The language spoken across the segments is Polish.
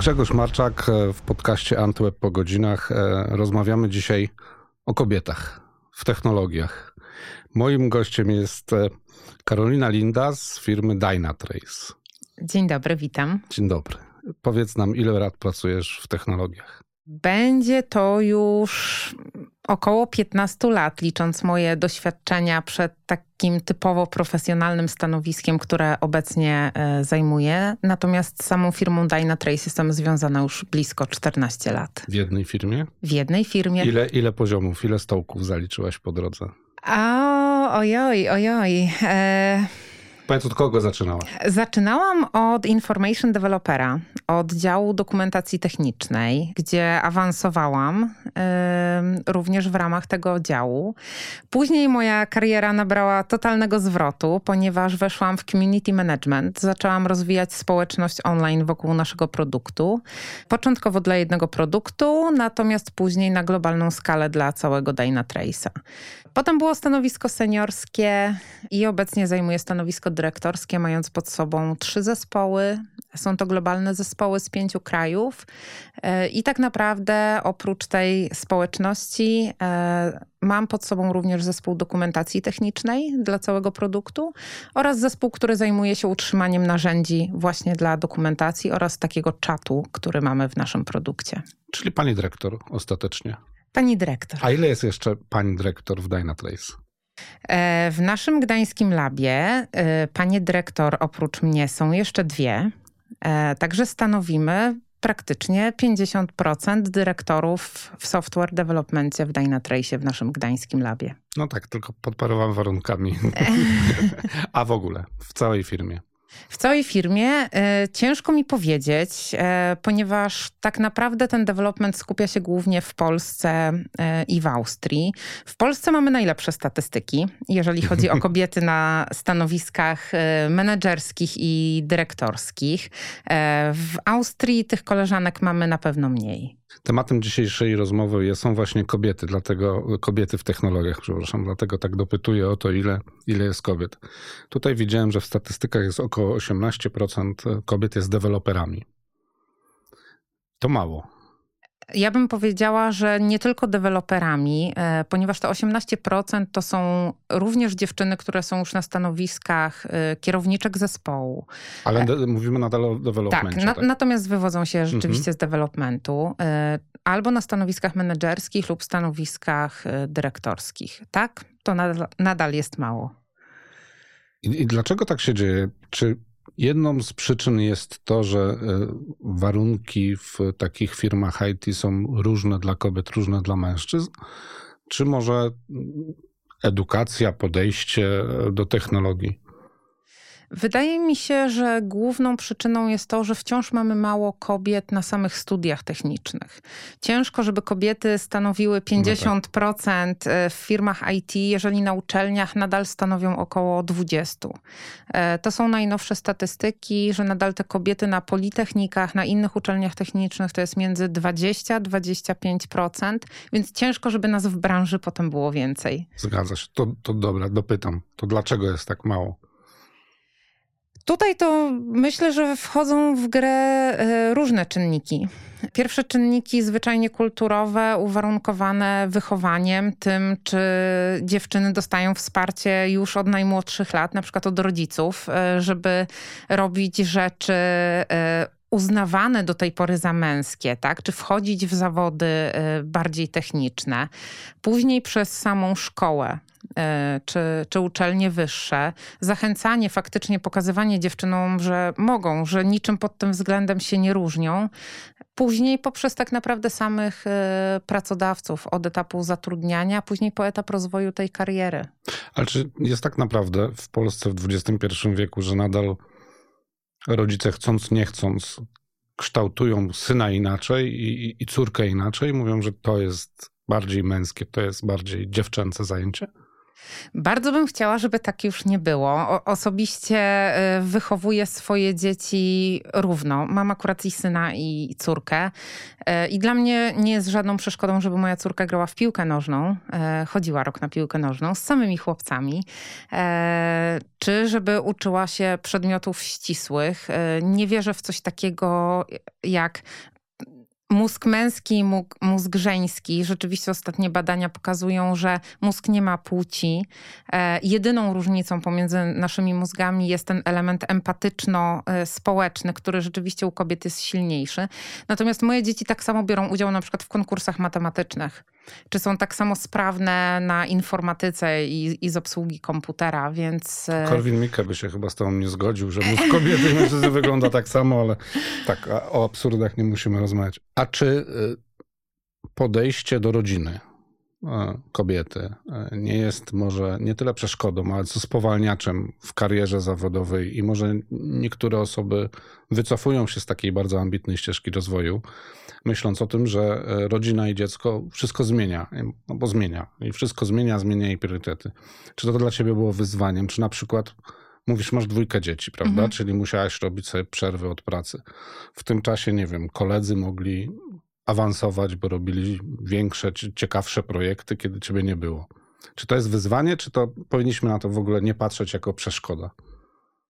Grzegorz Marczak e, w podcaście Antweb po godzinach. E, rozmawiamy dzisiaj o kobietach w technologiach. Moim gościem jest e, Karolina Linda z firmy Dynatrace. Dzień dobry, witam. Dzień dobry. Powiedz nam, ile lat pracujesz w technologiach? Będzie to już około 15 lat, licząc moje doświadczenia przed takim typowo profesjonalnym stanowiskiem, które obecnie e, zajmuję. Natomiast z samą firmą Dynatrace jestem związana już blisko 14 lat. W jednej firmie? W jednej firmie. Ile, ile poziomów, ile stołków zaliczyłaś po drodze? A, ojoj, ojoj. E Powiedz, od kogo zaczynałaś? Zaczynałam od Information Developera, od działu dokumentacji technicznej, gdzie awansowałam również w ramach tego działu. Później moja kariera nabrała totalnego zwrotu, ponieważ weszłam w community management. Zaczęłam rozwijać społeczność online wokół naszego produktu. Początkowo dla jednego produktu, natomiast później na globalną skalę dla całego Dynatrace'a. Potem było stanowisko seniorskie i obecnie zajmuję stanowisko dyrektorskie, mając pod sobą trzy zespoły. Są to globalne zespoły z pięciu krajów. E, I tak naprawdę oprócz tej społeczności e, mam pod sobą również zespół dokumentacji technicznej dla całego produktu oraz zespół, który zajmuje się utrzymaniem narzędzi właśnie dla dokumentacji oraz takiego czatu, który mamy w naszym produkcie. Czyli pani dyrektor ostatecznie. Pani dyrektor. A ile jest jeszcze pani dyrektor w Dynatrace? E, w naszym gdańskim labie, e, panie dyrektor, oprócz mnie są jeszcze dwie. E, także stanowimy praktycznie 50% dyrektorów w software developmentie w Dynatrace w naszym gdańskim labie. No tak, tylko podparowałem warunkami. A w ogóle, w całej firmie. W całej firmie e, ciężko mi powiedzieć, e, ponieważ tak naprawdę ten development skupia się głównie w Polsce e, i w Austrii. W Polsce mamy najlepsze statystyki, jeżeli chodzi o kobiety na stanowiskach menedżerskich i dyrektorskich. W Austrii tych koleżanek mamy na pewno mniej. Tematem dzisiejszej rozmowy są właśnie kobiety, dlatego kobiety w technologiach, przepraszam, dlatego tak dopytuję o to, ile, ile jest kobiet. Tutaj widziałem, że w statystykach jest około 18% kobiet jest deweloperami. To mało. Ja bym powiedziała, że nie tylko deweloperami, e, ponieważ te 18% to są również dziewczyny, które są już na stanowiskach e, kierowniczek zespołu. Ale e, mówimy nadal o developmentie. Tak, na, tak, natomiast wywodzą się rzeczywiście mhm. z developmentu. Albo na stanowiskach menedżerskich lub stanowiskach dyrektorskich. Tak, to nadal, nadal jest mało. I, I dlaczego tak się dzieje? Czy Jedną z przyczyn jest to, że e, warunki w takich firmach IT są różne dla kobiet, różne dla mężczyzn, czy może edukacja, podejście do technologii? Wydaje mi się, że główną przyczyną jest to, że wciąż mamy mało kobiet na samych studiach technicznych. Ciężko, żeby kobiety stanowiły 50% no tak. E, w firmach IT, jeżeli na uczelniach nadal stanowią około 20%. E, to są najnowsze statystyki, że nadal te kobiety na politechnikach, na innych uczelniach technicznych to jest między 20-25%, więc ciężko, żeby nas w branży potem było więcej. Zgadza się. To, to dobra, dopytam. To dlaczego jest tak mało? Tutaj to myślę, że wchodzą w grę e, różne czynniki. Pierwsze czynniki zwyczajnie kulturowe, uwarunkowane wychowaniem, tym, czy dziewczyny dostają wsparcie już od najmłodszych lat, na przykład od rodziców, e, żeby robić rzeczy e, uznawane do tej pory za męskie, tak? czy wchodzić w zawody bardziej techniczne. Później przez samą szkołę E, czy, czy uczelnie wyższe, zachęcanie, faktycznie pokazywanie dziewczynom, że mogą, że niczym pod tym względem się nie różnią. Później poprzez tak naprawdę samych e, pracodawców od etapu zatrudniania, później po etap rozwoju tej kariery. Ale czy jest tak naprawdę w Polsce w XXI wieku, że nadal rodzice chcąc, nie chcąc, kształtują syna inaczej i, i córkę inaczej, mówią, że to jest bardziej męskie, to jest bardziej dziewczęce zajęcie? Bardzo bym chciała, żeby tak już nie było. O, osobiście e, wychowuję swoje dzieci równo. Mam akurat i syna, i córkę. E, I dla mnie nie jest żadną przeszkodą, żeby moja córka grała w piłkę nożną. E, chodziła rok na piłkę nożną z samymi chłopcami. Czy żeby uczyła się przedmiotów ścisłych. Nie wierzę w coś takiego jak Mózg męski i mózg żeński. Rzeczywiście ostatnie badania pokazują, że mózg nie ma płci. E, jedyną różnicą pomiędzy naszymi mózgami jest ten element empatyczno-społeczny, który rzeczywiście u kobiet jest silniejszy. Natomiast moje dzieci tak samo biorą udział na przykład w konkursach matematycznych czy są tak samo sprawne na informatyce i, i z obsługi komputera, więc... E, Korwin Mikke by się chyba z tobą nie zgodził, że mózg kobiety i mężczyzny wygląda tak samo, ale tak, o absurdach nie musimy rozmawiać. A czy y, podejście do rodziny e, kobiety e, nie jest może nie tyle przeszkodą, ale co spowalniaczem w karierze zawodowej i może niektóre osoby wycofują się z takiej bardzo ambitnej ścieżki rozwoju, myśląc o tym, że e, rodzina i dziecko wszystko zmienia, no bo zmienia i wszystko zmienia, zmienia jej priorytety. Czy to dla ciebie było wyzwaniem? Czy na przykład mówisz, masz dwójkę dzieci, prawda? Mhm. Czyli musiałaś robić sobie przerwy od pracy. W tym czasie, nie wiem, koledzy mogli awansować, bo robili większe, ciekawsze projekty, kiedy ciebie nie było. Czy to jest wyzwanie, czy to powinniśmy na to w ogóle nie patrzeć jako przeszkoda?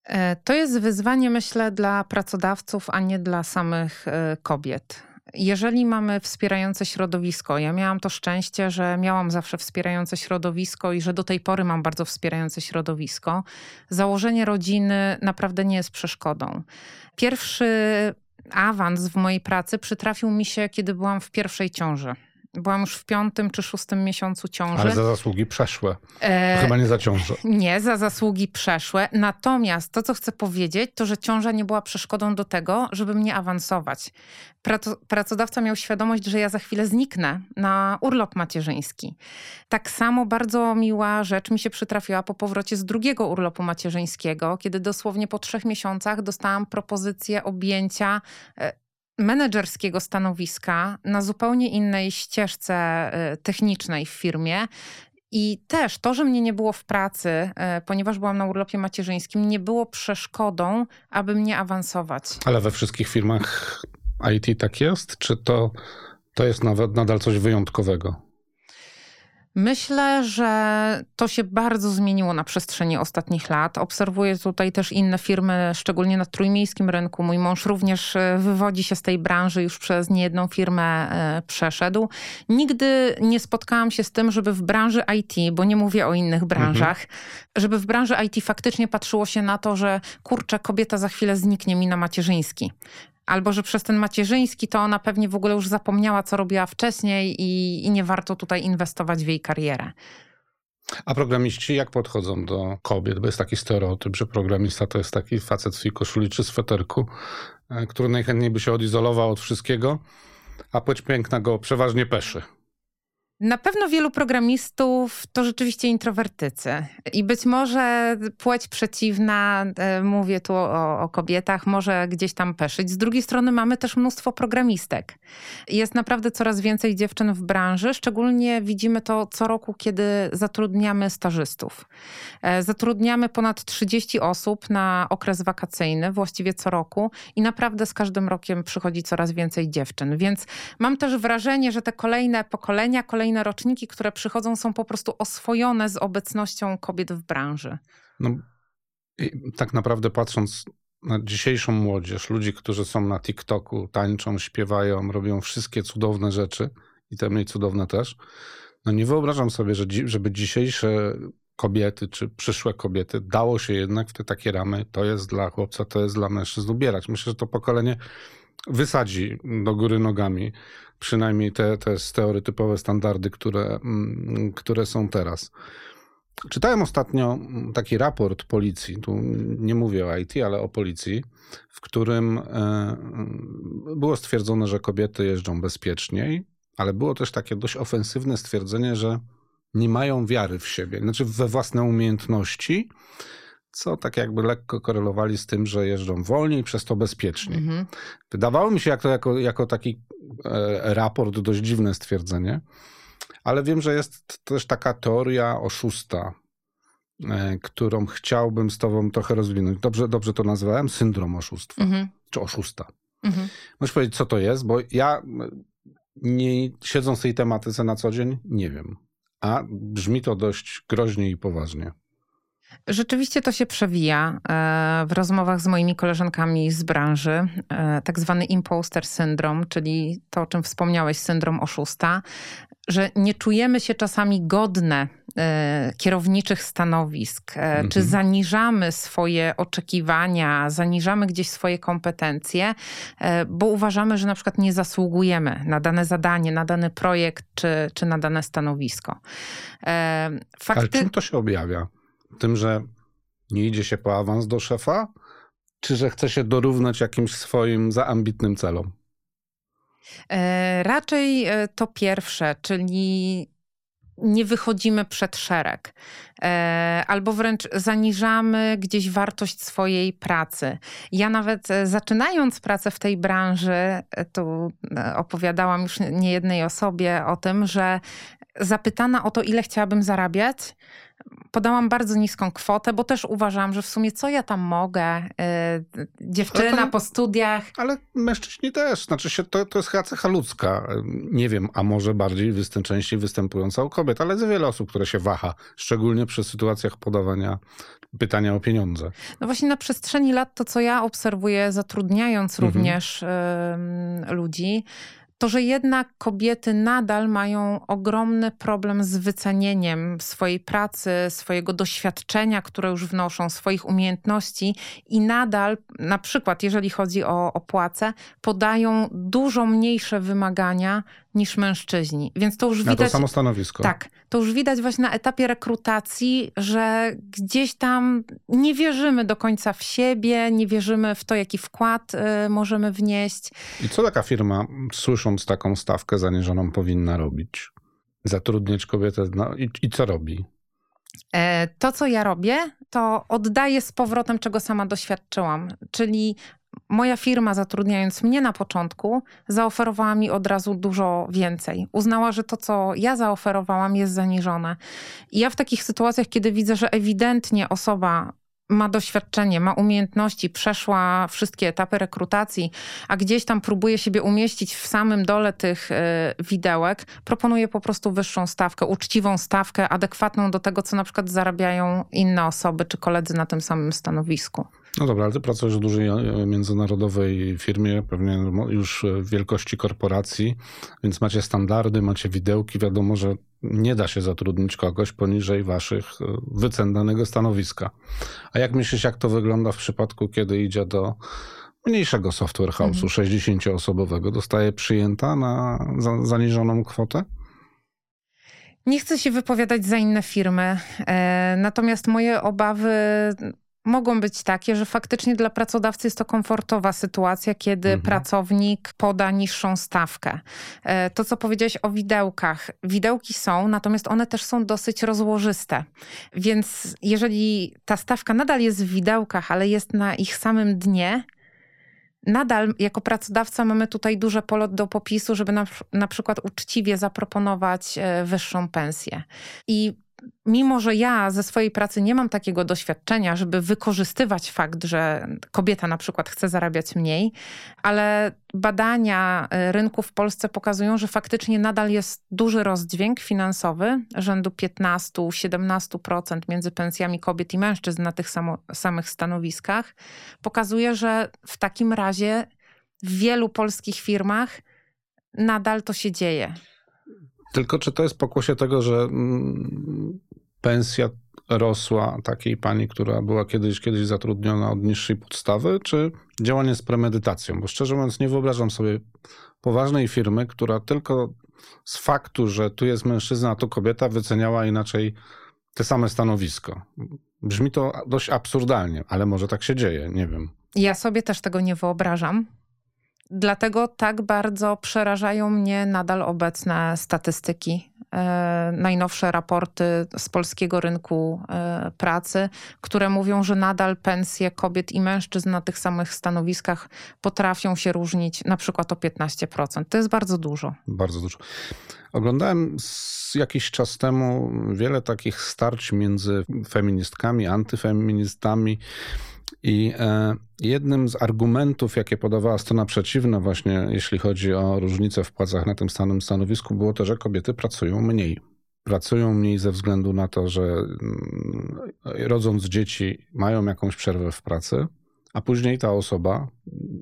E, to jest wyzwanie, myślę, dla pracodawców, a nie dla samych e, kobiet jeżeli mamy wspierające środowisko, ja miałam to szczęście, że miałam zawsze wspierające środowisko i że do tej pory mam bardzo wspierające środowisko, założenie rodziny naprawdę nie jest przeszkodą. Pierwszy awans w mojej pracy przytrafił mi się, kiedy byłam w pierwszej ciąży. Byłam już w piątym czy szóstym miesiącu ciąży. Ale za zasługi przeszłe. E... Chyba nie za ciążę. Nie, za zasługi przeszłe. Natomiast to, co chcę powiedzieć, to, że ciąża nie była przeszkodą do tego, żeby mnie awansować. Pracodawca miał świadomość, że ja za chwilę zniknę na urlop macierzyński. Tak samo bardzo miła rzecz mi się przytrafiła po powrocie z drugiego urlopu macierzyńskiego, kiedy dosłownie po trzech miesiącach dostałam propozycję objęcia e, menedżerskiego stanowiska na zupełnie innej ścieżce y, technicznej w firmie. I też to, że mnie nie było w pracy, y, ponieważ byłam na urlopie macierzyńskim, nie było przeszkodą, aby mnie awansować. Ale we wszystkich firmach IT tak jest? Czy to, to jest nawet nadal coś wyjątkowego? Myślę, że to się bardzo zmieniło na przestrzeni ostatnich lat. Obserwuję tutaj też inne firmy, szczególnie na trójmiejskim rynku. Mój mąż również e, wywodzi się z tej branży, już przez niejedną firmę e, przeszedł. Nigdy nie spotkałam się z tym, żeby w branży IT, bo nie mówię o innych branżach, mhm. żeby w branży IT faktycznie patrzyło się na to, że kurczę, kobieta za chwilę zniknie mi na macierzyński albo że przez ten macierzyński to ona pewnie w ogóle już zapomniała, co robiła wcześniej i, i nie warto tutaj inwestować w jej karierę. A programiści jak podchodzą do kobiet? Bo jest taki stereotyp, że programista to jest taki facet w swojej koszuli czy sweterku, e, który najchętniej by się odizolował od wszystkiego, a płeć piękna go przeważnie peszy. Na pewno wielu programistów to rzeczywiście introwertycy. I być może płeć przeciwna, e, mówię tu o, o, kobietach, może gdzieś tam peszyć. Z drugiej strony mamy też mnóstwo programistek. Jest naprawdę coraz więcej dziewczyn w branży. Szczególnie widzimy to co roku, kiedy zatrudniamy stażystów. E, zatrudniamy ponad 30 osób na okres wakacyjny, właściwie co roku. I naprawdę z każdym rokiem przychodzi coraz więcej dziewczyn. Więc mam też wrażenie, że te kolejne pokolenia, kolejne kolejne roczniki, które przychodzą, są po prostu oswojone z obecnością kobiet w branży. No, tak naprawdę patrząc na dzisiejszą młodzież, ludzi, którzy są na TikToku, tańczą, śpiewają, robią wszystkie cudowne rzeczy i te mniej cudowne też, no nie wyobrażam sobie, że, żeby dzisiejsze kobiety, czy przyszłe kobiety dało się jednak w te takie ramy, to jest dla chłopca, to jest dla mężczyzn ubierać. Myślę, że to pokolenie wysadzi do góry nogami przynajmniej te, te stereotypowe standardy, które, mm, które są teraz. Czytałem ostatnio taki raport policji, tu nie mówię o IT, ale o policji, w którym e, było stwierdzone, że kobiety jeżdżą bezpieczniej, ale było też takie dość ofensywne stwierdzenie, że nie mają wiary w siebie, znaczy we własne umiejętności, co tak jakby lekko korelowali z tym, że jeżdżą wolniej, przez to bezpieczniej. Mhm. Wydawało mi się jak to jako, jako taki e, raport dość dziwne stwierdzenie, Ale wiem, że jest też taka teoria oszusta, e, którą chciałbym z tobą trochę rozwinąć. Dobrze, dobrze to nazwałem? Syndrom oszustwa. Mhm. Czy oszusta. Mhm. Możesz powiedzieć, co to jest? Bo ja nie siedząc w tej tematyce na co dzień, nie wiem. A brzmi to dość groźnie i poważnie. Rzeczywiście to się przewija e, w rozmowach z moimi koleżankami z branży. E, tak zwany imposter syndrom, czyli to, o czym wspomniałeś, syndrom oszusta, że nie czujemy się czasami godne e, kierowniczych stanowisk, mhm. czy zaniżamy swoje oczekiwania, zaniżamy gdzieś swoje kompetencje, bo uważamy, że na przykład nie zasługujemy na dane zadanie, na dany projekt, czy, czy na dane stanowisko. Fakty... Ale czym to się objawia? Tym, że nie idzie się po awans do szefa, czy że chce się dorównać jakimś swoim zaambitnym celom? E, raczej e, to pierwsze, czyli nie wychodzimy przed szereg, e, albo wręcz zaniżamy gdzieś wartość swojej pracy. Ja nawet zaczynając pracę w tej branży, tu opowiadałam już niejednej osobie o tym, że zapytana o to, ile chciałabym zarabiać, podałam bardzo niską kwotę, bo też uważam, że w sumie co ja tam mogę, yy, dziewczyna to, po studiach. Ale mężczyźni też, znaczy się, to, to jest chyba cecha ludzka. Nie wiem, a może bardziej występ, częściej występująca u kobiet, ale jest wiele osób, które się waha, szczególnie przy sytuacjach podawania pytania o pieniądze. No właśnie na przestrzeni lat to, co ja obserwuję, zatrudniając mhm. również yy, ludzi, to, że jednak kobiety nadal mają ogromny problem z wycenieniem swojej pracy, swojego doświadczenia, które już wnoszą, swoich umiejętności i nadal, na przykład jeżeli chodzi o, o podają dużo mniejsze wymagania niż mężczyźni. Więc to już widać. Na to samo stanowisko. Tak. To już widać właśnie na etapie rekrutacji, że gdzieś tam nie wierzymy do końca w siebie, nie wierzymy w to, jaki wkład y, możemy wnieść. I co taka firma, słysząc taką stawkę zaniżoną, powinna robić? Zatrudniać kobietę no, i, i co robi? E, to, co ja robię, to oddaję z powrotem, czego sama doświadczyłam. Czyli moja firma, zatrudniając mnie na początku, zaoferowała mi od razu dużo więcej. Uznała, że to, co ja zaoferowałam, jest zaniżone. I ja w takich sytuacjach, kiedy widzę, że ewidentnie osoba ma doświadczenie, ma umiejętności, przeszła wszystkie etapy rekrutacji, a gdzieś tam próbuje siebie umieścić w samym dole tych y, widełek, proponuje po prostu wyższą stawkę, uczciwą stawkę, adekwatną do tego, co na przykład zarabiają inne osoby czy koledzy na tym samym stanowisku. No dobra, ale ty pracujesz w dużej e, międzynarodowej firmie, pewnie już wielkości korporacji, więc macie standardy, macie widełki. Wiadomo, że nie da się zatrudnić kogoś poniżej waszych e, wycen danego stanowiska. A jak myślisz, jak to wygląda w przypadku, kiedy idzie do mniejszego software house'u, mhm. 60-osobowego, dostaje przyjęta na zaniżoną kwotę? Nie chcę się wypowiadać za inne firmy, e, natomiast moje obawy mogą być takie, że faktycznie dla pracodawcy jest to komfortowa sytuacja, kiedy mhm. pracownik poda niższą stawkę. E, to, co powiedziałeś o widełkach. Widełki są, natomiast one też są dosyć rozłożyste. Więc jeżeli ta stawka nadal jest w widełkach, ale jest na ich samym dnie, nadal jako pracodawca mamy tutaj duże pole do popisu, żeby na, na przykład uczciwie zaproponować e, wyższą pensję. I mimo że ja ze swojej pracy nie mam takiego doświadczenia, żeby wykorzystywać fakt, że kobieta na przykład chce zarabiać mniej, ale badania y, rynku w Polsce pokazują, że faktycznie nadal jest duży rozdźwięk finansowy, rzędu 15-17% między pensjami kobiet i mężczyzn na tych samo, samych stanowiskach. Pokazuje, że w takim razie w wielu polskich firmach nadal to się dzieje. Tylko czy to jest pokłosie tego, że mm, pensja rosła takiej pani, która była kiedyś, kiedyś zatrudniona od niższej podstawy, czy działanie z premedytacją? Bo szczerze mówiąc, nie wyobrażam sobie poważnej firmy, która tylko z faktu, że tu jest mężczyzna, a tu kobieta, wyceniała inaczej te same stanowisko. Brzmi to dość absurdalnie, ale może tak się dzieje, nie wiem. Ja sobie też tego nie wyobrażam. Dlatego tak bardzo przerażają mnie nadal obecne statystyki. E, najnowsze raporty z polskiego rynku e, pracy, które mówią, że nadal pensje kobiet i mężczyzn na tych samych stanowiskach potrafią się różnić na przykład o 15%. To jest bardzo dużo. Bardzo dużo. Oglądałem jakiś czas temu wiele takich starć między feministkami, antyfeministami. I e, jednym z argumentów, jakie podawała strona przeciwna, właśnie jeśli chodzi o różnice w płacach na tym samym stanowisku, było to, że kobiety pracują mniej. Pracują mniej ze względu na to, że mm, rodząc dzieci mają jakąś przerwę w pracy, a później ta osoba,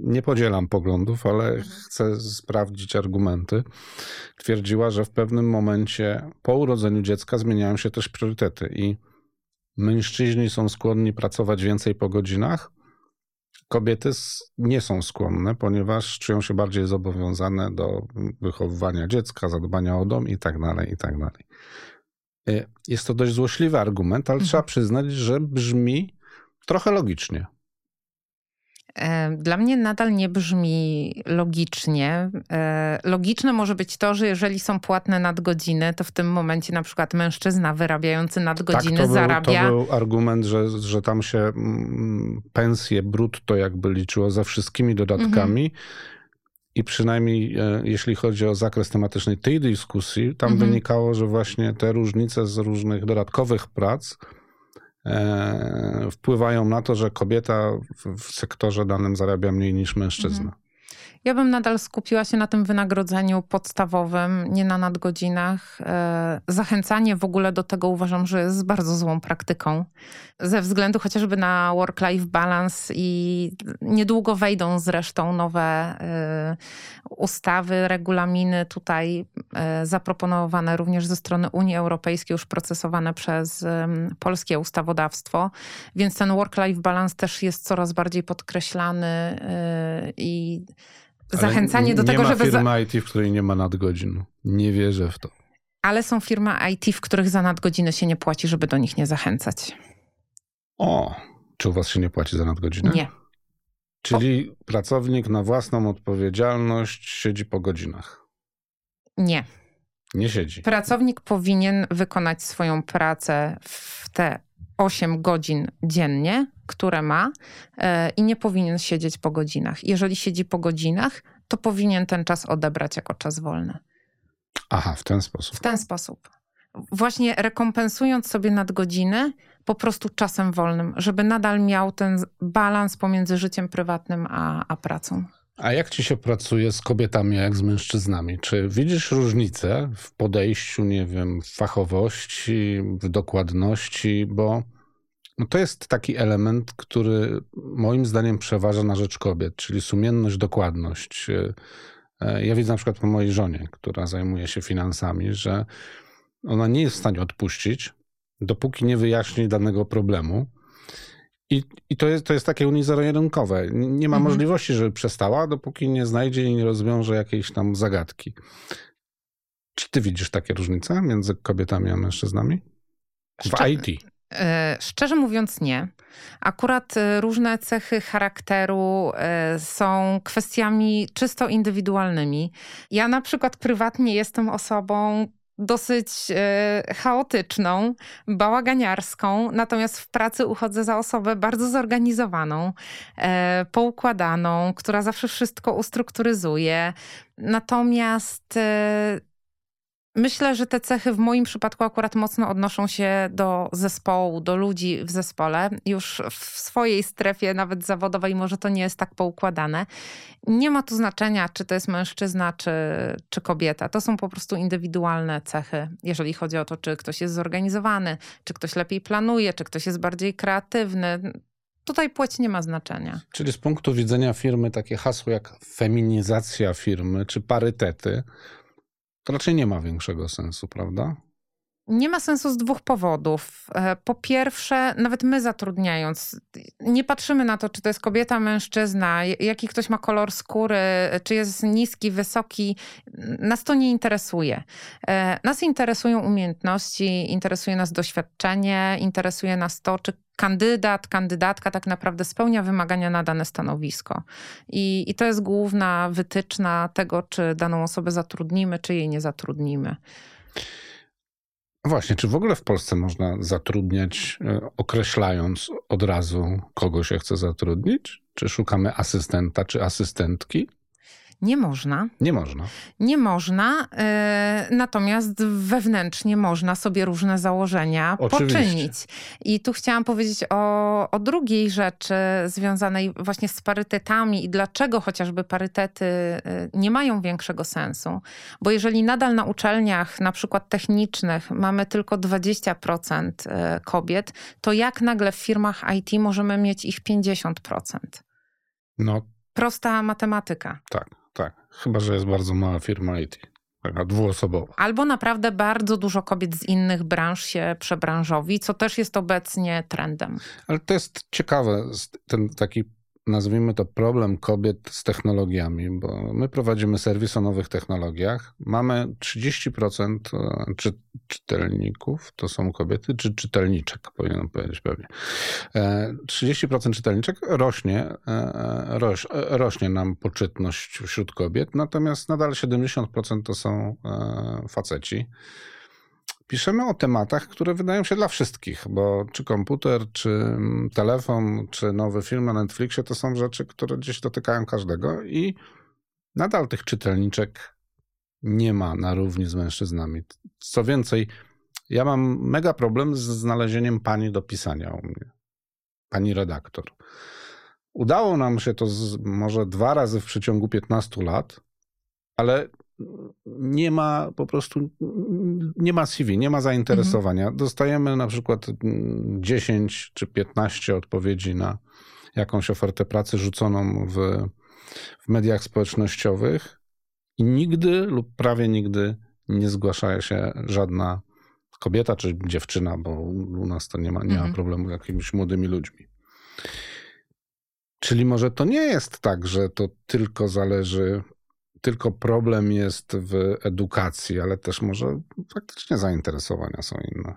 nie podzielam poglądów, ale chcę sprawdzić argumenty, twierdziła, że w pewnym momencie po urodzeniu dziecka zmieniają się też priorytety i mężczyźni są skłonni pracować więcej po godzinach, kobiety nie są skłonne, ponieważ czują się bardziej zobowiązane do wychowywania dziecka, zadbania o dom i tak dalej, i tak dalej. Y, jest to dość złośliwy argument, ale mhm. trzeba przyznać, że brzmi trochę logicznie. Dla mnie nadal nie brzmi logicznie. E, logiczne może być to, że jeżeli są płatne nadgodziny, to w tym momencie na przykład mężczyzna wyrabiający nadgodziny tak, to zarabia. Był, to był argument, że, że tam się mm, pensje brutto jakby liczyło ze wszystkimi dodatkami. Mhm. I przynajmniej e, jeśli chodzi o zakres tematyczny tej dyskusji, tam mhm. wynikało, że właśnie te różnice z różnych dodatkowych prac wpływają na to, że kobieta w sektorze danym zarabia mniej niż mężczyzna. Mhm. Ja bym nadal skupiła się na tym wynagrodzeniu podstawowym, nie na nadgodzinach. E, zachęcanie w ogóle do tego uważam, że jest bardzo złą praktyką. Ze względu chociażby na work-life balance i niedługo wejdą zresztą nowe e, ustawy, regulaminy tutaj e, zaproponowane również ze strony Unii Europejskiej, już procesowane przez polskie ustawodawstwo. Więc ten work-life balance też jest coraz bardziej podkreślany i zachęcanie do tego, żeby... Nie ma firmy IT, w której nie ma nadgodzin. Nie wierzę w to. Ale są firmy IT, w których za nadgodziny się nie płaci, żeby do nich nie zachęcać. O, czy u was się nie płaci za nadgodziny? Nie. Czyli o. pracownik na własną odpowiedzialność siedzi po godzinach? Nie. Nie siedzi. Pracownik powinien wykonać swoją pracę w te 8 godzin dziennie, które ma e, i nie powinien siedzieć po godzinach. Jeżeli siedzi po godzinach, to powinien ten czas odebrać jako czas wolny. Aha, w ten sposób. W ten sposób. Właśnie rekompensując sobie nadgodziny po prostu czasem wolnym, żeby nadal miał ten balans pomiędzy życiem prywatnym a, a pracą. A jak ci się pracuje z kobietami, jak z mężczyznami? Czy widzisz różnicę w podejściu, nie wiem, w fachowości, w dokładności? Bo no to jest taki element, który moim zdaniem przeważa na rzecz kobiet, czyli sumienność, dokładność. E, ja widzę na przykład po mojej żonie, która zajmuje się finansami, że ona nie jest w stanie odpuścić, dopóki nie wyjaśni danego problemu. I, i to, jest, to jest takie unizerojedynkowe. Nie ma mhm. możliwości, żeby przestała, dopóki nie znajdzie i nie rozwiąże jakiejś tam zagadki. Czy ty widzisz takie różnice między kobietami a mężczyznami? W Szczer IT. E, szczerze mówiąc, nie. Akurat e, różne cechy charakteru e, są kwestiami czysto indywidualnymi. Ja na przykład prywatnie jestem osobą dosyć chaotyczną, bałaganiarską, natomiast w pracy uchodzę za osobę bardzo zorganizowaną, poukładaną, która zawsze wszystko ustrukturyzuje. Natomiast Myślę, że te cechy w moim przypadku akurat mocno odnoszą się do zespołu, do ludzi w zespole. Już w swojej strefie, nawet zawodowej, może to nie jest tak poukładane. Nie ma tu znaczenia, czy to jest mężczyzna, czy, czy kobieta. To są po prostu indywidualne cechy, jeżeli chodzi o to, czy ktoś jest zorganizowany, czy ktoś lepiej planuje, czy ktoś jest bardziej kreatywny. Tutaj płeć nie ma znaczenia. Czyli z punktu widzenia firmy takie hasło jak feminizacja firmy czy parytety to raczej nie ma większego sensu, prawda? Nie ma sensu z dwóch powodów. E, po pierwsze, nawet my zatrudniając, nie patrzymy na to, czy to jest kobieta, mężczyzna, jaki ktoś ma kolor skóry, czy jest niski, wysoki. Nas to nie interesuje. E, nas interesują umiejętności, interesuje nas doświadczenie, interesuje nas to, czy kandydat, kandydatka tak naprawdę spełnia wymagania na dane stanowisko. I, I to jest główna wytyczna tego, czy daną osobę zatrudnimy, czy jej nie zatrudnimy. Właśnie, czy w ogóle w Polsce można zatrudniać, e, określając od razu, kogo się chce zatrudnić? Czy szukamy asystenta czy asystentki? Nie można. Nie można. Nie można, e, natomiast wewnętrznie można sobie różne założenia Oczywiście. poczynić. I tu chciałam powiedzieć o, o drugiej rzeczy związanej właśnie z parytetami i dlaczego chociażby parytety e, nie mają większego sensu. Bo jeżeli nadal na uczelniach, na przykład technicznych, mamy tylko 20% e, kobiet, to jak nagle w firmach IT możemy mieć ich 50%? No. Prosta matematyka. Tak. Tak, chyba że jest bardzo mała firma IT. Taka dwuosobowa. Albo naprawdę bardzo dużo kobiet z innych branż się przebranżowi, co też jest obecnie trendem. Ale to jest ciekawe, ten taki nazwijmy to problem kobiet z technologiami, bo my prowadzimy serwis o nowych technologiach. Mamy 30% e, czy, czytelników, to są kobiety, czy czytelniczek, powinienem powiedzieć pewnie. 30% e, czytelniczek rośnie, e, roś, rośnie nam poczytność wśród kobiet, natomiast nadal 70% to są faceci piszemy o tematach, które wydają się dla wszystkich, bo czy komputer, czy mm, telefon, czy nowy film na Netflixie to są rzeczy, które gdzieś dotykają każdego i nadal tych czytelniczek nie ma na równi z mężczyznami. Co więcej, ja mam mega problem z znalezieniem pani do pisania u mnie. Pani redaktor. Udało nam się to z, może dwa razy w przeciągu 15 lat, ale nie ma po prostu, nie ma CV, nie ma zainteresowania. Mhm. Dostajemy na przykład 10 czy 15 odpowiedzi na jakąś ofertę pracy rzuconą w, w mediach społecznościowych i nigdy lub prawie nigdy nie zgłasza się żadna kobieta czy dziewczyna, bo u nas to nie ma, nie mhm. ma problemu z jakimiś młodymi ludźmi. Czyli może to nie jest tak, że to tylko zależy tylko problem jest w edukacji, ale też może faktycznie zainteresowania są inne.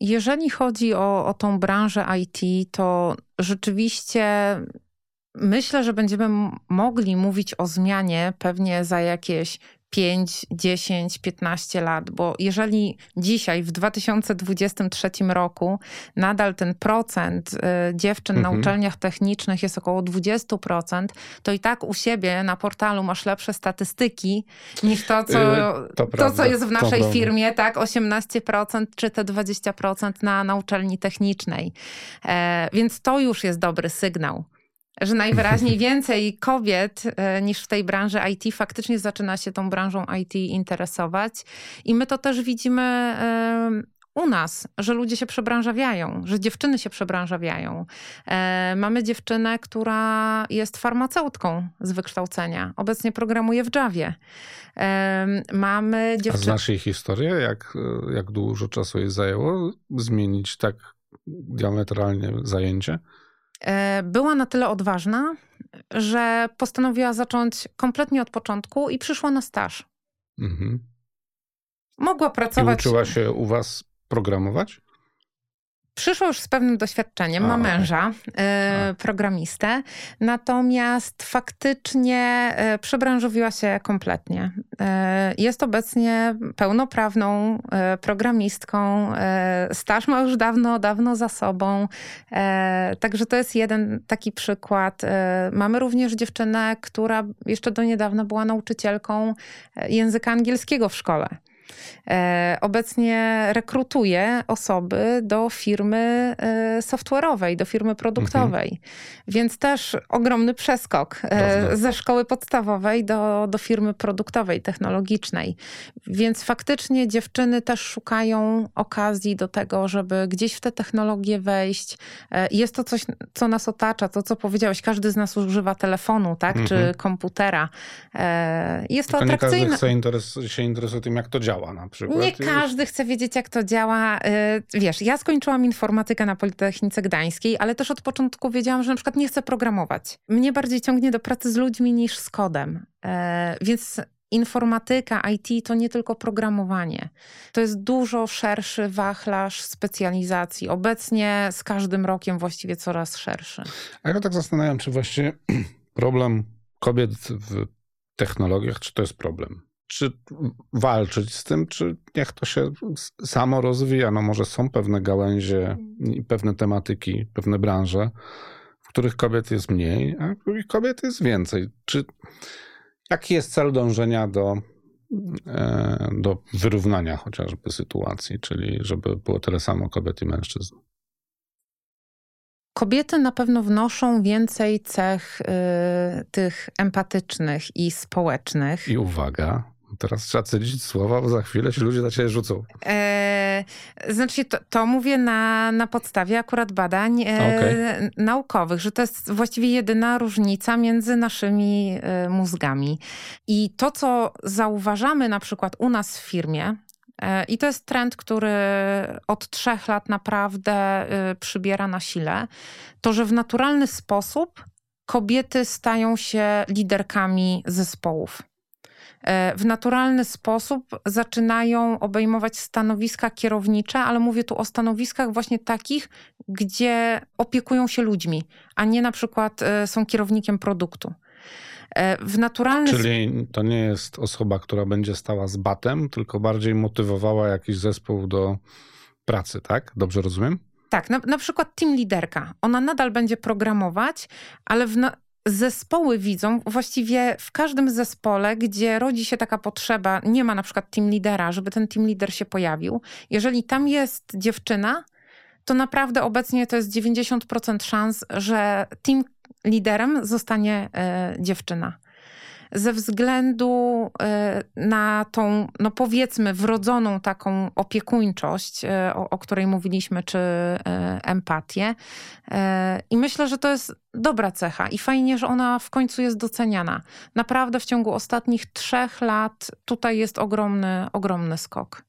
Jeżeli chodzi o, o tą branżę IT, to rzeczywiście myślę, że będziemy mogli mówić o zmianie pewnie za jakieś 5, 10, 15 lat, bo jeżeli dzisiaj w 2023 roku nadal ten procent y, dziewczyn mhm. na uczelniach technicznych jest około 20%, to i tak u siebie na portalu masz lepsze statystyki niż to, co, yy, to, to co jest w naszej firmie, tak? 18% czy te 20% na, na uczelni technicznej. E, więc to już jest dobry sygnał że najwyraźniej więcej kobiet e, niż w tej branży IT faktycznie zaczyna się tą branżą IT interesować. I my to też widzimy e, u nas, że ludzie się przebranżawiają, że dziewczyny się przebranżawiają. E, mamy dziewczynę, która jest farmaceutką z wykształcenia. Obecnie programuje w Javie. mamy dziewczynę... A znasz jej historię? Jak, jak dużo czasu jej zajęło zmienić tak diametralnie zajęcie? E, była na tyle odważna, że postanowiła zacząć kompletnie od początku i przyszła na staż. Mhm. Mogła pracować. I uczyła się u was programować? Przyszła już z pewnym doświadczeniem, ma męża, y, programistę, natomiast faktycznie y, przebranżowiła się kompletnie. Y, jest obecnie pełnoprawną programistką, staż ma już dawno, dawno za sobą, także to jest jeden taki przykład. Mamy również dziewczynę, która jeszcze do niedawna była nauczycielką języka angielskiego w szkole. E, obecnie rekrutuje osoby do firmy e, software'owej, do firmy produktowej. Mhm. Więc też ogromny przeskok e, ze szkoły podstawowej do, do firmy produktowej, technologicznej. Więc faktycznie dziewczyny też szukają okazji do tego, żeby gdzieś w te technologie wejść. Jest to coś, co nas otacza, to co powiedziałeś, każdy z nas używa telefonu, tak, mhm. czy komputera. Jest to Tylko atrakcyjne. Nie każdy chce interes się interesuje tym, jak to działa na przykład. Nie każdy chce wiedzieć, jak to działa. Y, wiesz, ja skończyłam informatykę na Politechnice Gdańskiej, ale też od początku wiedziałam, że na przykład nie chcę programować. Mnie bardziej ciągnie do pracy z ludźmi niż z kodem. E, więc informatyka, IT to nie tylko programowanie. To jest dużo szerszy wachlarz specjalizacji. Obecnie z każdym rokiem właściwie coraz szerszy. A ja tak zastanawiam, czy właśnie problem kobiet w technologiach, czy to jest problem? Czy walczyć z tym, czy niech to się samo rozwija? No może są pewne gałęzie i pewne tematyki, pewne branże, w których kobiet jest mniej, a w których kobiet jest więcej. Czy Jaki jest cel dążenia do, e, do wyrównania chociażby sytuacji, czyli żeby było tyle samo kobiet i mężczyzn? Kobiety na pewno wnoszą więcej cech y, tych empatycznych i społecznych. I uwaga, Teraz trzeba cedzić słowa, bo za chwilę się ludzie na ciebie rzucą. E, znaczy, to, to, mówię na, na podstawie akurat badań e, okay. naukowych, że to jest właściwie jedyna różnica między naszymi e, mózgami. I to, co zauważamy na przykład u nas w firmie, e, i to jest trend, który od trzech lat naprawdę e, przybiera na sile, to że w naturalny sposób kobiety stają się liderkami zespołów. E, w naturalny sposób zaczynają obejmować stanowiska kierownicze, ale mówię tu o stanowiskach właśnie takich, gdzie opiekują się ludźmi, a nie na przykład e, są kierownikiem produktu. E, w naturalny Czyli to nie jest osoba, która będzie stała z batem, tylko bardziej motywowała jakiś zespół do pracy, tak? Dobrze rozumiem? Tak, na, na przykład team liderka. Ona nadal będzie programować, ale w, zespoły widzą, właściwie w każdym zespole, gdzie rodzi się taka potrzeba, nie ma na przykład team lidera, żeby ten team lider się pojawił. Jeżeli tam jest dziewczyna, to naprawdę obecnie to jest 90% szans, że team liderem zostanie e, dziewczyna ze względu e, na tą, no powiedzmy, wrodzoną taką opiekuńczość, e, o, o której mówiliśmy, czy e, empatię. I myślę, że to jest dobra cecha i fajnie, że ona w końcu jest doceniana. Naprawdę w ciągu ostatnich trzech lat tutaj jest ogromny, ogromny skok.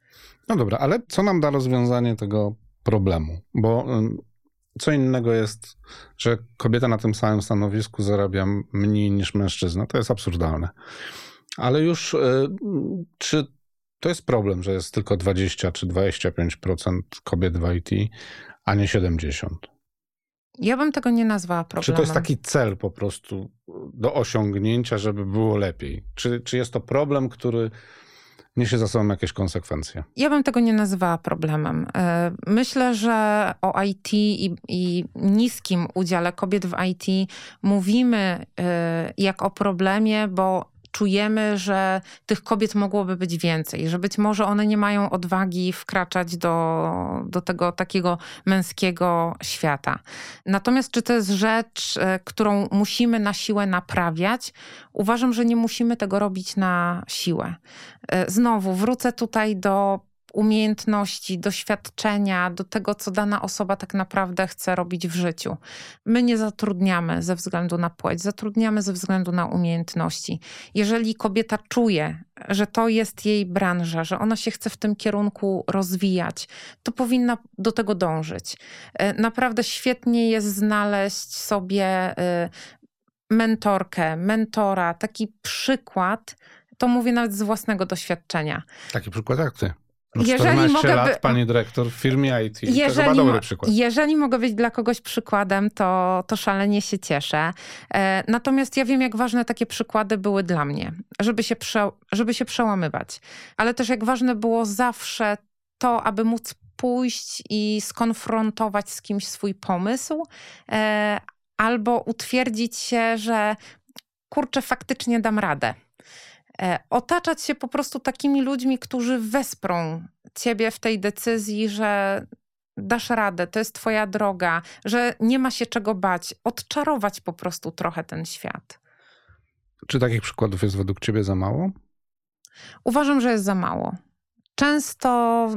No dobra, ale co nam da rozwiązanie tego problemu? Bo co innego jest, że kobieta na tym samym stanowisku zarabia mniej niż mężczyzna. To jest absurdalne. Ale już e, czy to jest problem, że jest tylko 20 czy 25% kobiet w IT, a nie 70%? Ja bym tego nie nazwała problemem. Czy to jest taki cel po prostu do osiągnięcia, żeby było lepiej? Czy, czy jest to problem, który niesie za sobą jakieś konsekwencje. Ja bym tego nie nazywała problemem. E, myślę, że o IT i, i niskim udziale kobiet w IT mówimy e, jak o problemie, bo czujemy, że tych kobiet mogłoby być więcej, że być może one nie mają odwagi wkraczać do, do tego takiego męskiego świata. Natomiast czy to jest rzecz, e, którą musimy na siłę naprawiać? Uważam, że nie musimy tego robić na siłę. E, znowu wrócę tutaj do umiejętności, doświadczenia, do tego, co dana osoba tak naprawdę chce robić w życiu. My nie zatrudniamy ze względu na płeć, zatrudniamy ze względu na umiejętności. Jeżeli kobieta czuje, że to jest jej branża, że ona się chce w tym kierunku rozwijać, to powinna do tego dążyć. E, naprawdę świetnie jest znaleźć sobie e, mentorkę, mentora, taki przykład. To mówię nawet z własnego doświadczenia. Taki przykład jak ty. No jeżeli mogę lat, by... pani dyrektor w firmie IT. Jeżeli, to chyba dobry przykład. Jeżeli mogę być dla kogoś przykładem, to, to szalenie się cieszę. E, natomiast ja wiem, jak ważne takie przykłady były dla mnie, żeby się, prze, żeby się przełamywać. Ale też jak ważne było zawsze to, aby móc pójść i skonfrontować z kimś swój pomysł, e, albo utwierdzić się, że kurczę, faktycznie dam radę. E, otaczać się po prostu takimi ludźmi, którzy wesprą ciebie w tej decyzji, że dasz radę, to jest twoja droga, że nie ma się czego bać, odczarować po prostu trochę ten świat. Czy takich przykładów jest według ciebie za mało? Uważam, że jest za mało. Często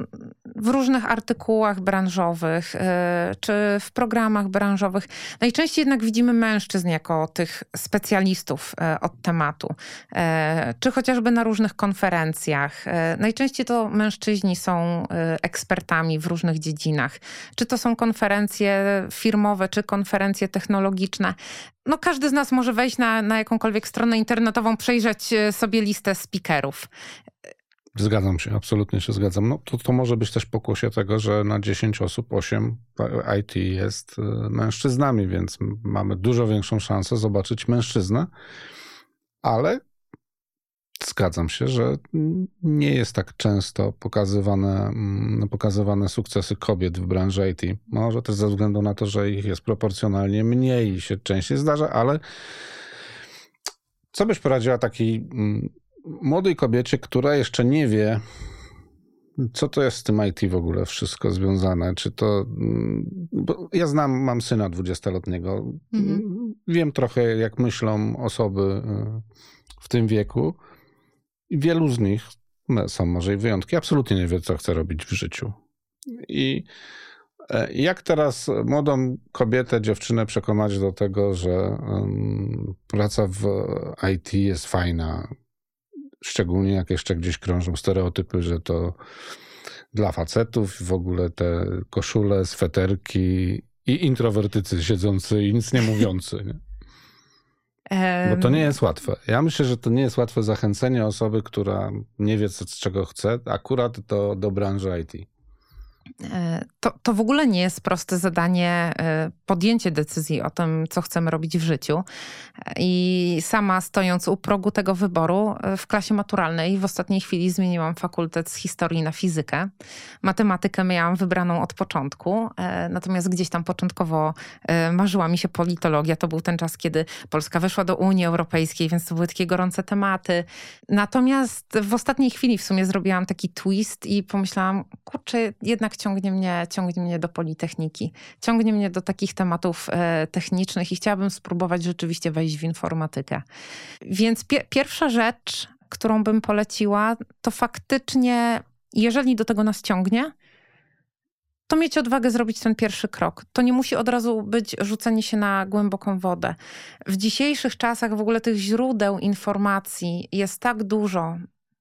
w różnych artykułach branżowych e, czy w programach branżowych najczęściej jednak widzimy mężczyzn jako tych specjalistów e, od tematu, e, czy chociażby na różnych konferencjach. Najczęściej to mężczyźni są ekspertami w różnych dziedzinach, czy to są konferencje firmowe, czy konferencje technologiczne. No, każdy z nas może wejść na, na jakąkolwiek stronę internetową, przejrzeć sobie listę speakerów. Zgadzam się, absolutnie się zgadzam. No, to, to może być też pokłosie tego, że na 10 osób 8 IT jest e, mężczyznami, więc mamy dużo większą szansę zobaczyć mężczyznę, ale zgadzam się, że nie jest tak często pokazywane, mm, pokazywane sukcesy kobiet w branży IT. Może też ze względu na to, że ich jest proporcjonalnie mniej i się częściej zdarza, ale co byś poradziła takiej mm, młodej kobiecie, która jeszcze nie wie, co to jest z tym IT w ogóle wszystko związane? Czy to. Mm, ja znam, mam syna dwudziestoletniego. Mhm. Wiem trochę, jak myślą osoby y, w tym wieku. Wielu z nich, no, są może i wyjątki, absolutnie nie wie, co chce robić w życiu. I e, jak teraz młodą kobietę, dziewczynę przekonać do tego, że praca w IT jest fajna, szczególnie jak jeszcze gdzieś krążą stereotypy, że to dla facetów w ogóle te koszule, sweterki i introwertycy siedzący i nic nie mówiący. Nie? Bo to nie jest łatwe. Ja myślę, że to nie jest łatwe zachęcenie osoby, która nie wie, co, czego chce, akurat do, do branży IT. E, to, to w ogóle nie jest proste zadanie e, podjęcie decyzji o tym, co chcemy robić w życiu. I sama stojąc u progu tego wyboru e, w klasie maturalnej w ostatniej chwili zmieniłam fakultet z historii na fizykę. Matematykę miałam wybraną od początku, natomiast gdzieś tam początkowo marzyła mi się politologia. To był ten czas, kiedy Polska weszła do Unii Europejskiej, więc to były takie gorące tematy. Natomiast w ostatniej chwili w sumie zrobiłam taki twist i pomyślałam, kurczę, jednak ciągnie mnie, ciągnie mnie do Politechniki. Ciągnie mnie do takich tematów e, technicznych i chciałabym spróbować rzeczywiście wejść w informatykę. Więc pie pierwsza rzecz, którą bym poleciła, to faktycznie, jeżeli do tego nas ciągnie, to mieć odwagę zrobić ten pierwszy krok. To nie musi od razu być rzucenie się na głęboką wodę. W dzisiejszych czasach w ogóle tych źródeł informacji jest tak dużo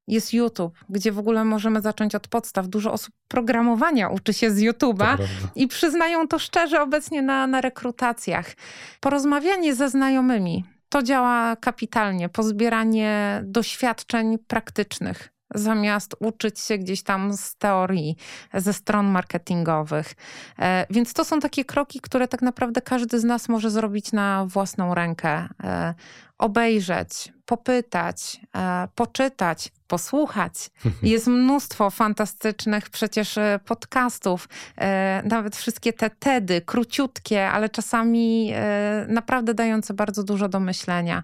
jest YouTube, gdzie w ogóle możemy zacząć od podstaw. Dużo osób programowania uczy się z YouTube'a i przyznają to szczerze obecnie na, na rekrutacjach. Porozmawianie ze znajomymi to działa kapitalnie. Pozbieranie doświadczeń praktycznych zamiast uczyć się gdzieś tam z teorii, ze stron marketingowych. E, więc to są takie kroki, które tak naprawdę każdy z nas może zrobić na własną rękę. E, obejrzeć, popytać, e, poczytać, posłuchać. Jest mnóstwo fantastycznych przecież podcastów, nawet wszystkie te TEDy, króciutkie, ale czasami naprawdę dające bardzo dużo do myślenia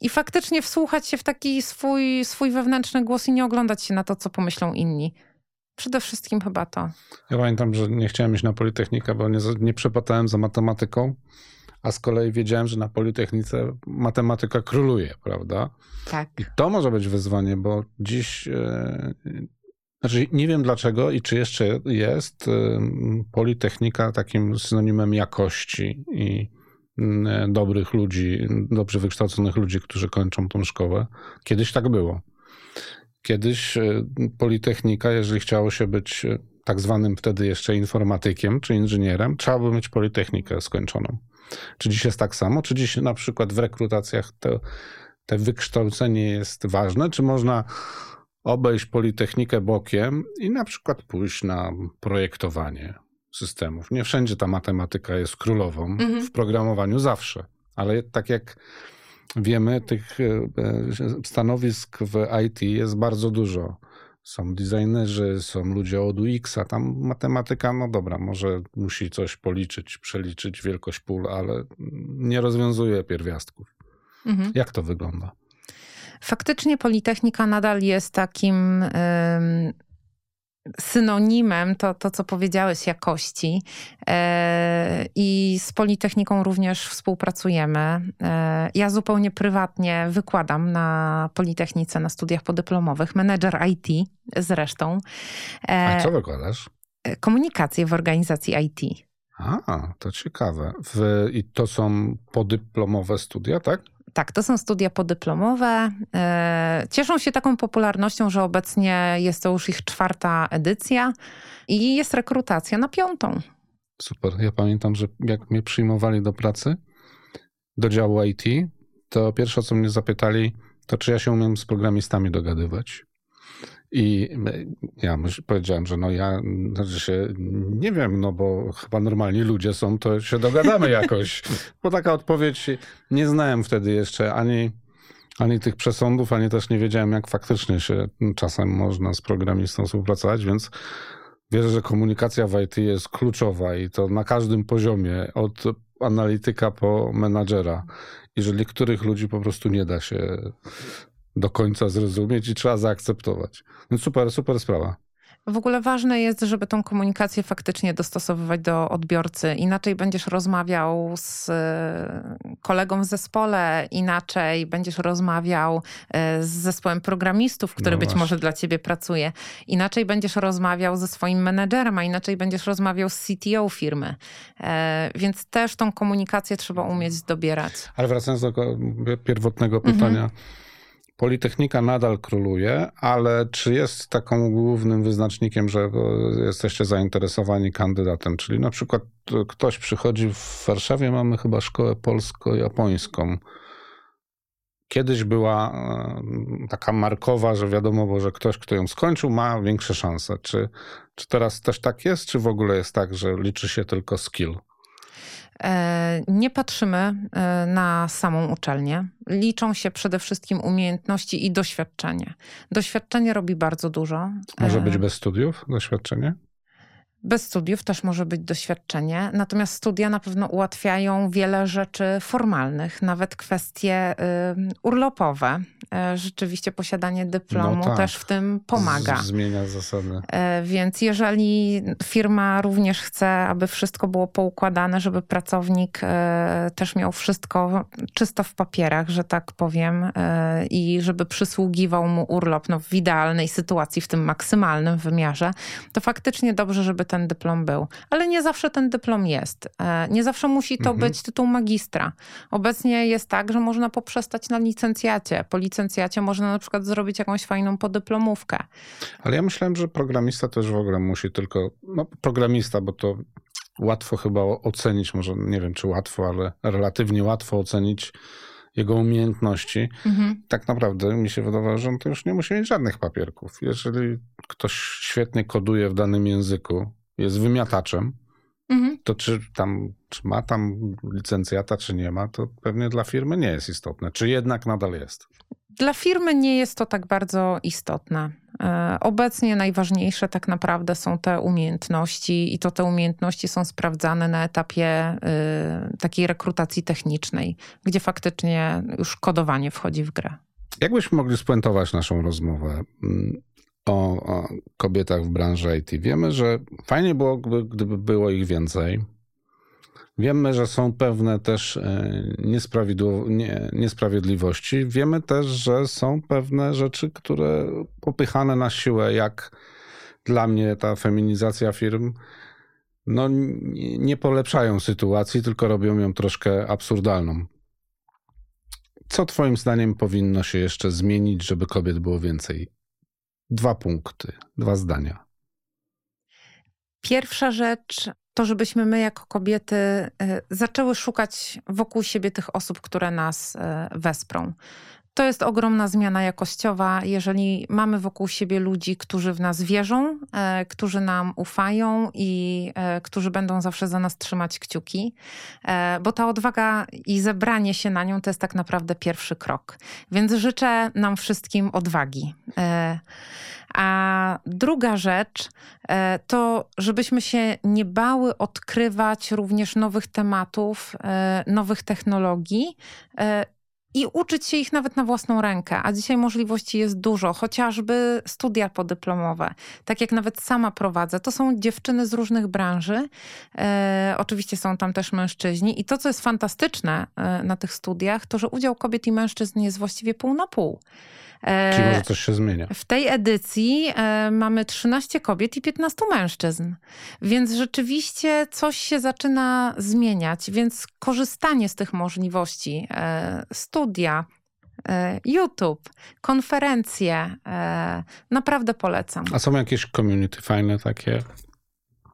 i faktycznie wsłuchać się w taki swój, swój wewnętrzny głos i nie oglądać się na to, co pomyślą inni. Przede wszystkim chyba to. Ja pamiętam, że nie chciałem iść na Politechnikę, bo nie, nie przepatałem za matematyką, a z kolei wiedziałem, że na Politechnice matematyka króluje, prawda? Tak. I to może być wyzwanie, bo dziś, e, znaczy nie wiem dlaczego i czy jeszcze jest e, Politechnika takim synonimem jakości i Mm, dobrych ludzi, dobrze wykształconych ludzi, którzy kończą tą szkołę. Kiedyś tak było. Kiedyś e, Politechnika, jeżeli chciało się być e, tak zwanym wtedy jeszcze informatykiem czy inżynierem, trzeba było mieć Politechnikę skończoną. Czy dziś jest tak samo? Czy dziś na przykład w rekrutacjach to, te wykształcenie jest ważne? Czy można obejść Politechnikę bokiem i na przykład pójść na projektowanie, systemów. Nie wszędzie ta matematyka jest królową, mhm. w programowaniu zawsze, ale tak jak wiemy, tych e, e, stanowisk w IT jest bardzo dużo. Są designerzy, są ludzie od UX-a, tam matematyka, no dobra, może musi coś policzyć, przeliczyć wielkość pól, ale nie rozwiązuje pierwiastków. Mhm. Jak to wygląda? Faktycznie Politechnika nadal jest takim synonimem to, to co powiedziałeś, jakości. E, I z Politechniką również współpracujemy. E, ja zupełnie prywatnie wykładam na Politechnice na studiach podyplomowych, menedżer IT zresztą. A co wykładasz? Komunikację w organizacji IT. A, to ciekawe. W, I to są podyplomowe studia, tak? Tak, to są studia podyplomowe. E, cieszą się taką popularnością, że obecnie jest to już ich czwarta edycja i jest rekrutacja na piątą. Super. Ja pamiętam, że jak mnie przyjmowali do pracy, do działu IT, to pierwsze, co mnie zapytali, to czy ja się umiem z programistami dogadywać. I ja powiedziałem, że no ja znaczy się nie wiem, no bo chyba normalni ludzie są, to się dogadamy jakoś. Bo taka odpowiedź nie znałem wtedy jeszcze ani, ani tych przesądów, ani też nie wiedziałem, jak faktycznie się czasem można z programistą współpracować, więc wierzę, że komunikacja w IT jest kluczowa i to na każdym poziomie, od analityka po menadżera. Jeżeli których ludzi po prostu nie da się do końca zrozumieć i trzeba zaakceptować. Więc super, super sprawa. W ogóle ważne jest, żeby tą komunikację faktycznie dostosowywać do odbiorcy. Inaczej będziesz rozmawiał z e, kolegą w zespole, inaczej będziesz rozmawiał e, z zespołem programistów, który no być może dla ciebie pracuje. Inaczej będziesz rozmawiał ze swoim menedżerem, a inaczej będziesz rozmawiał z CTO firmy. E, więc też tą komunikację trzeba umieć dobierać. Ale wracając do pierwotnego pytania. Mhm Politechnika nadal króluje, ale czy jest taką głównym wyznacznikiem, że jesteście zainteresowani kandydatem? Czyli na przykład ktoś przychodzi w Warszawie, mamy chyba szkołę polsko-japońską. Kiedyś była e, taka markowa, że wiadomo, bo, że ktoś, kto ją skończył, ma większe szanse. Czy, czy teraz też tak jest, czy w ogóle jest tak, że liczy się tylko skill? E, nie patrzymy e, na samą uczelnię. Liczą się przede wszystkim umiejętności i doświadczenie. Doświadczenie robi bardzo dużo. Może być e, bez studiów doświadczenie? Bez studiów też może być doświadczenie, natomiast studia na pewno ułatwiają wiele rzeczy formalnych, nawet kwestie y, urlopowe. E, rzeczywiście posiadanie dyplomu no tak. też w tym pomaga. Z, zmienia zasady. E, więc jeżeli firma również chce, aby wszystko było poukładane, żeby pracownik e, też miał wszystko czysto w papierach, że tak powiem, i żeby przysługiwał mu urlop no, w idealnej sytuacji, w tym maksymalnym wymiarze, to faktycznie dobrze, żeby ten dyplom był. Ale nie zawsze ten dyplom jest. Nie zawsze musi to mhm. być tytuł magistra. Obecnie jest tak, że można poprzestać na licencjacie. Po licencjacie można na przykład zrobić jakąś fajną podyplomówkę. Ale ja myślałem, że programista też w ogóle musi tylko, no programista, bo to łatwo chyba ocenić, może nie wiem czy łatwo, ale relatywnie łatwo ocenić jego umiejętności. Mhm. Tak naprawdę mi się wydawało, że on to już nie musi mieć żadnych papierków. Jeżeli ktoś świetnie koduje w danym języku, jest wymiataczem, mhm. to czy tam czy ma tam licencjata, czy nie ma, to pewnie dla firmy nie jest istotne. Czy jednak nadal jest? Dla firmy nie jest to tak bardzo istotne. E, obecnie najważniejsze tak naprawdę są te umiejętności i to te umiejętności są sprawdzane na etapie y, takiej rekrutacji technicznej, gdzie faktycznie już kodowanie wchodzi w grę. Jakbyśmy mogli spuentować naszą rozmowę mm, o, kobietach w branży IT? Wiemy, że fajnie byłoby, gdyby było ich więcej Wiemy, że są pewne też e, niesprawiedliwości. Wiemy też, że są pewne rzeczy, które popychane na siłę, jak dla mnie ta feminizacja firm, no nie polepszają sytuacji, tylko robią ją troszkę absurdalną. Co Twoim zdaniem powinno się jeszcze zmienić, żeby kobiet było więcej? Dwa punkty, dwa zdania. Pierwsza rzecz to, żebyśmy my jako kobiety e, zaczęły szukać wokół siebie tych osób, które nas e, wesprą. To jest ogromna zmiana jakościowa, jeżeli mamy wokół siebie ludzi, którzy w nas wierzą, e, którzy nam ufają i e, którzy będą zawsze za nas trzymać kciuki, e, bo ta odwaga i zebranie się na nią to jest tak naprawdę pierwszy krok. Więc życzę nam wszystkim odwagi. E, a druga rzecz e, to, żebyśmy się nie bały odkrywać również nowych tematów, e, nowych technologii i uczyć się ich nawet na własną rękę. A dzisiaj możliwości jest dużo, chociażby studia podyplomowe. Tak jak nawet sama prowadzę, to są dziewczyny z różnych branży. E, oczywiście są tam też mężczyźni. I to, co jest fantastyczne e, na tych studiach, to że udział kobiet i mężczyzn jest właściwie pół na pół. E, Czyli może coś się zmienia. W tej edycji e, mamy 13 kobiet i 15 mężczyzn. Więc rzeczywiście coś się zaczyna zmieniać. Więc korzystanie z tych możliwości, e, studia, YouTube, konferencje, naprawdę polecam. A są jakieś community fajne takie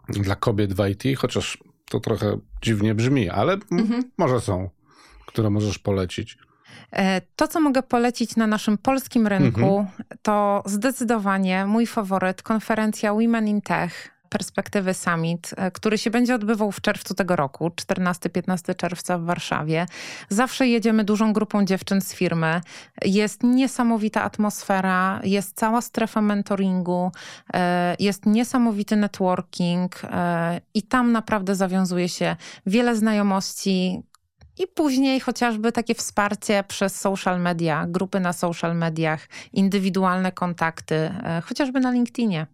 dla kobiet w IT? Chociaż to trochę dziwnie brzmi, ale mhm. może są, które możesz polecić. E, to, co mogę polecić na naszym polskim rynku, mhm. to zdecydowanie mój faworyt, konferencja Women in Tech perspektywy Summit, e, który się będzie odbywał w czerwcu tego roku, 14-15 czerwca w Warszawie. Zawsze jedziemy dużą grupą dziewczyn z firmy. Jest niesamowita atmosfera, jest cała strefa mentoringu, e, jest niesamowity networking i tam naprawdę zawiązuje się wiele znajomości, i później chociażby takie wsparcie przez social media, grupy na social mediach, indywidualne kontakty, e, chociażby na LinkedInie.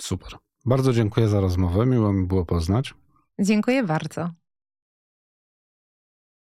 Super. Bardzo dziękuję za rozmowę. Miło mi było poznać. Dziękuję bardzo.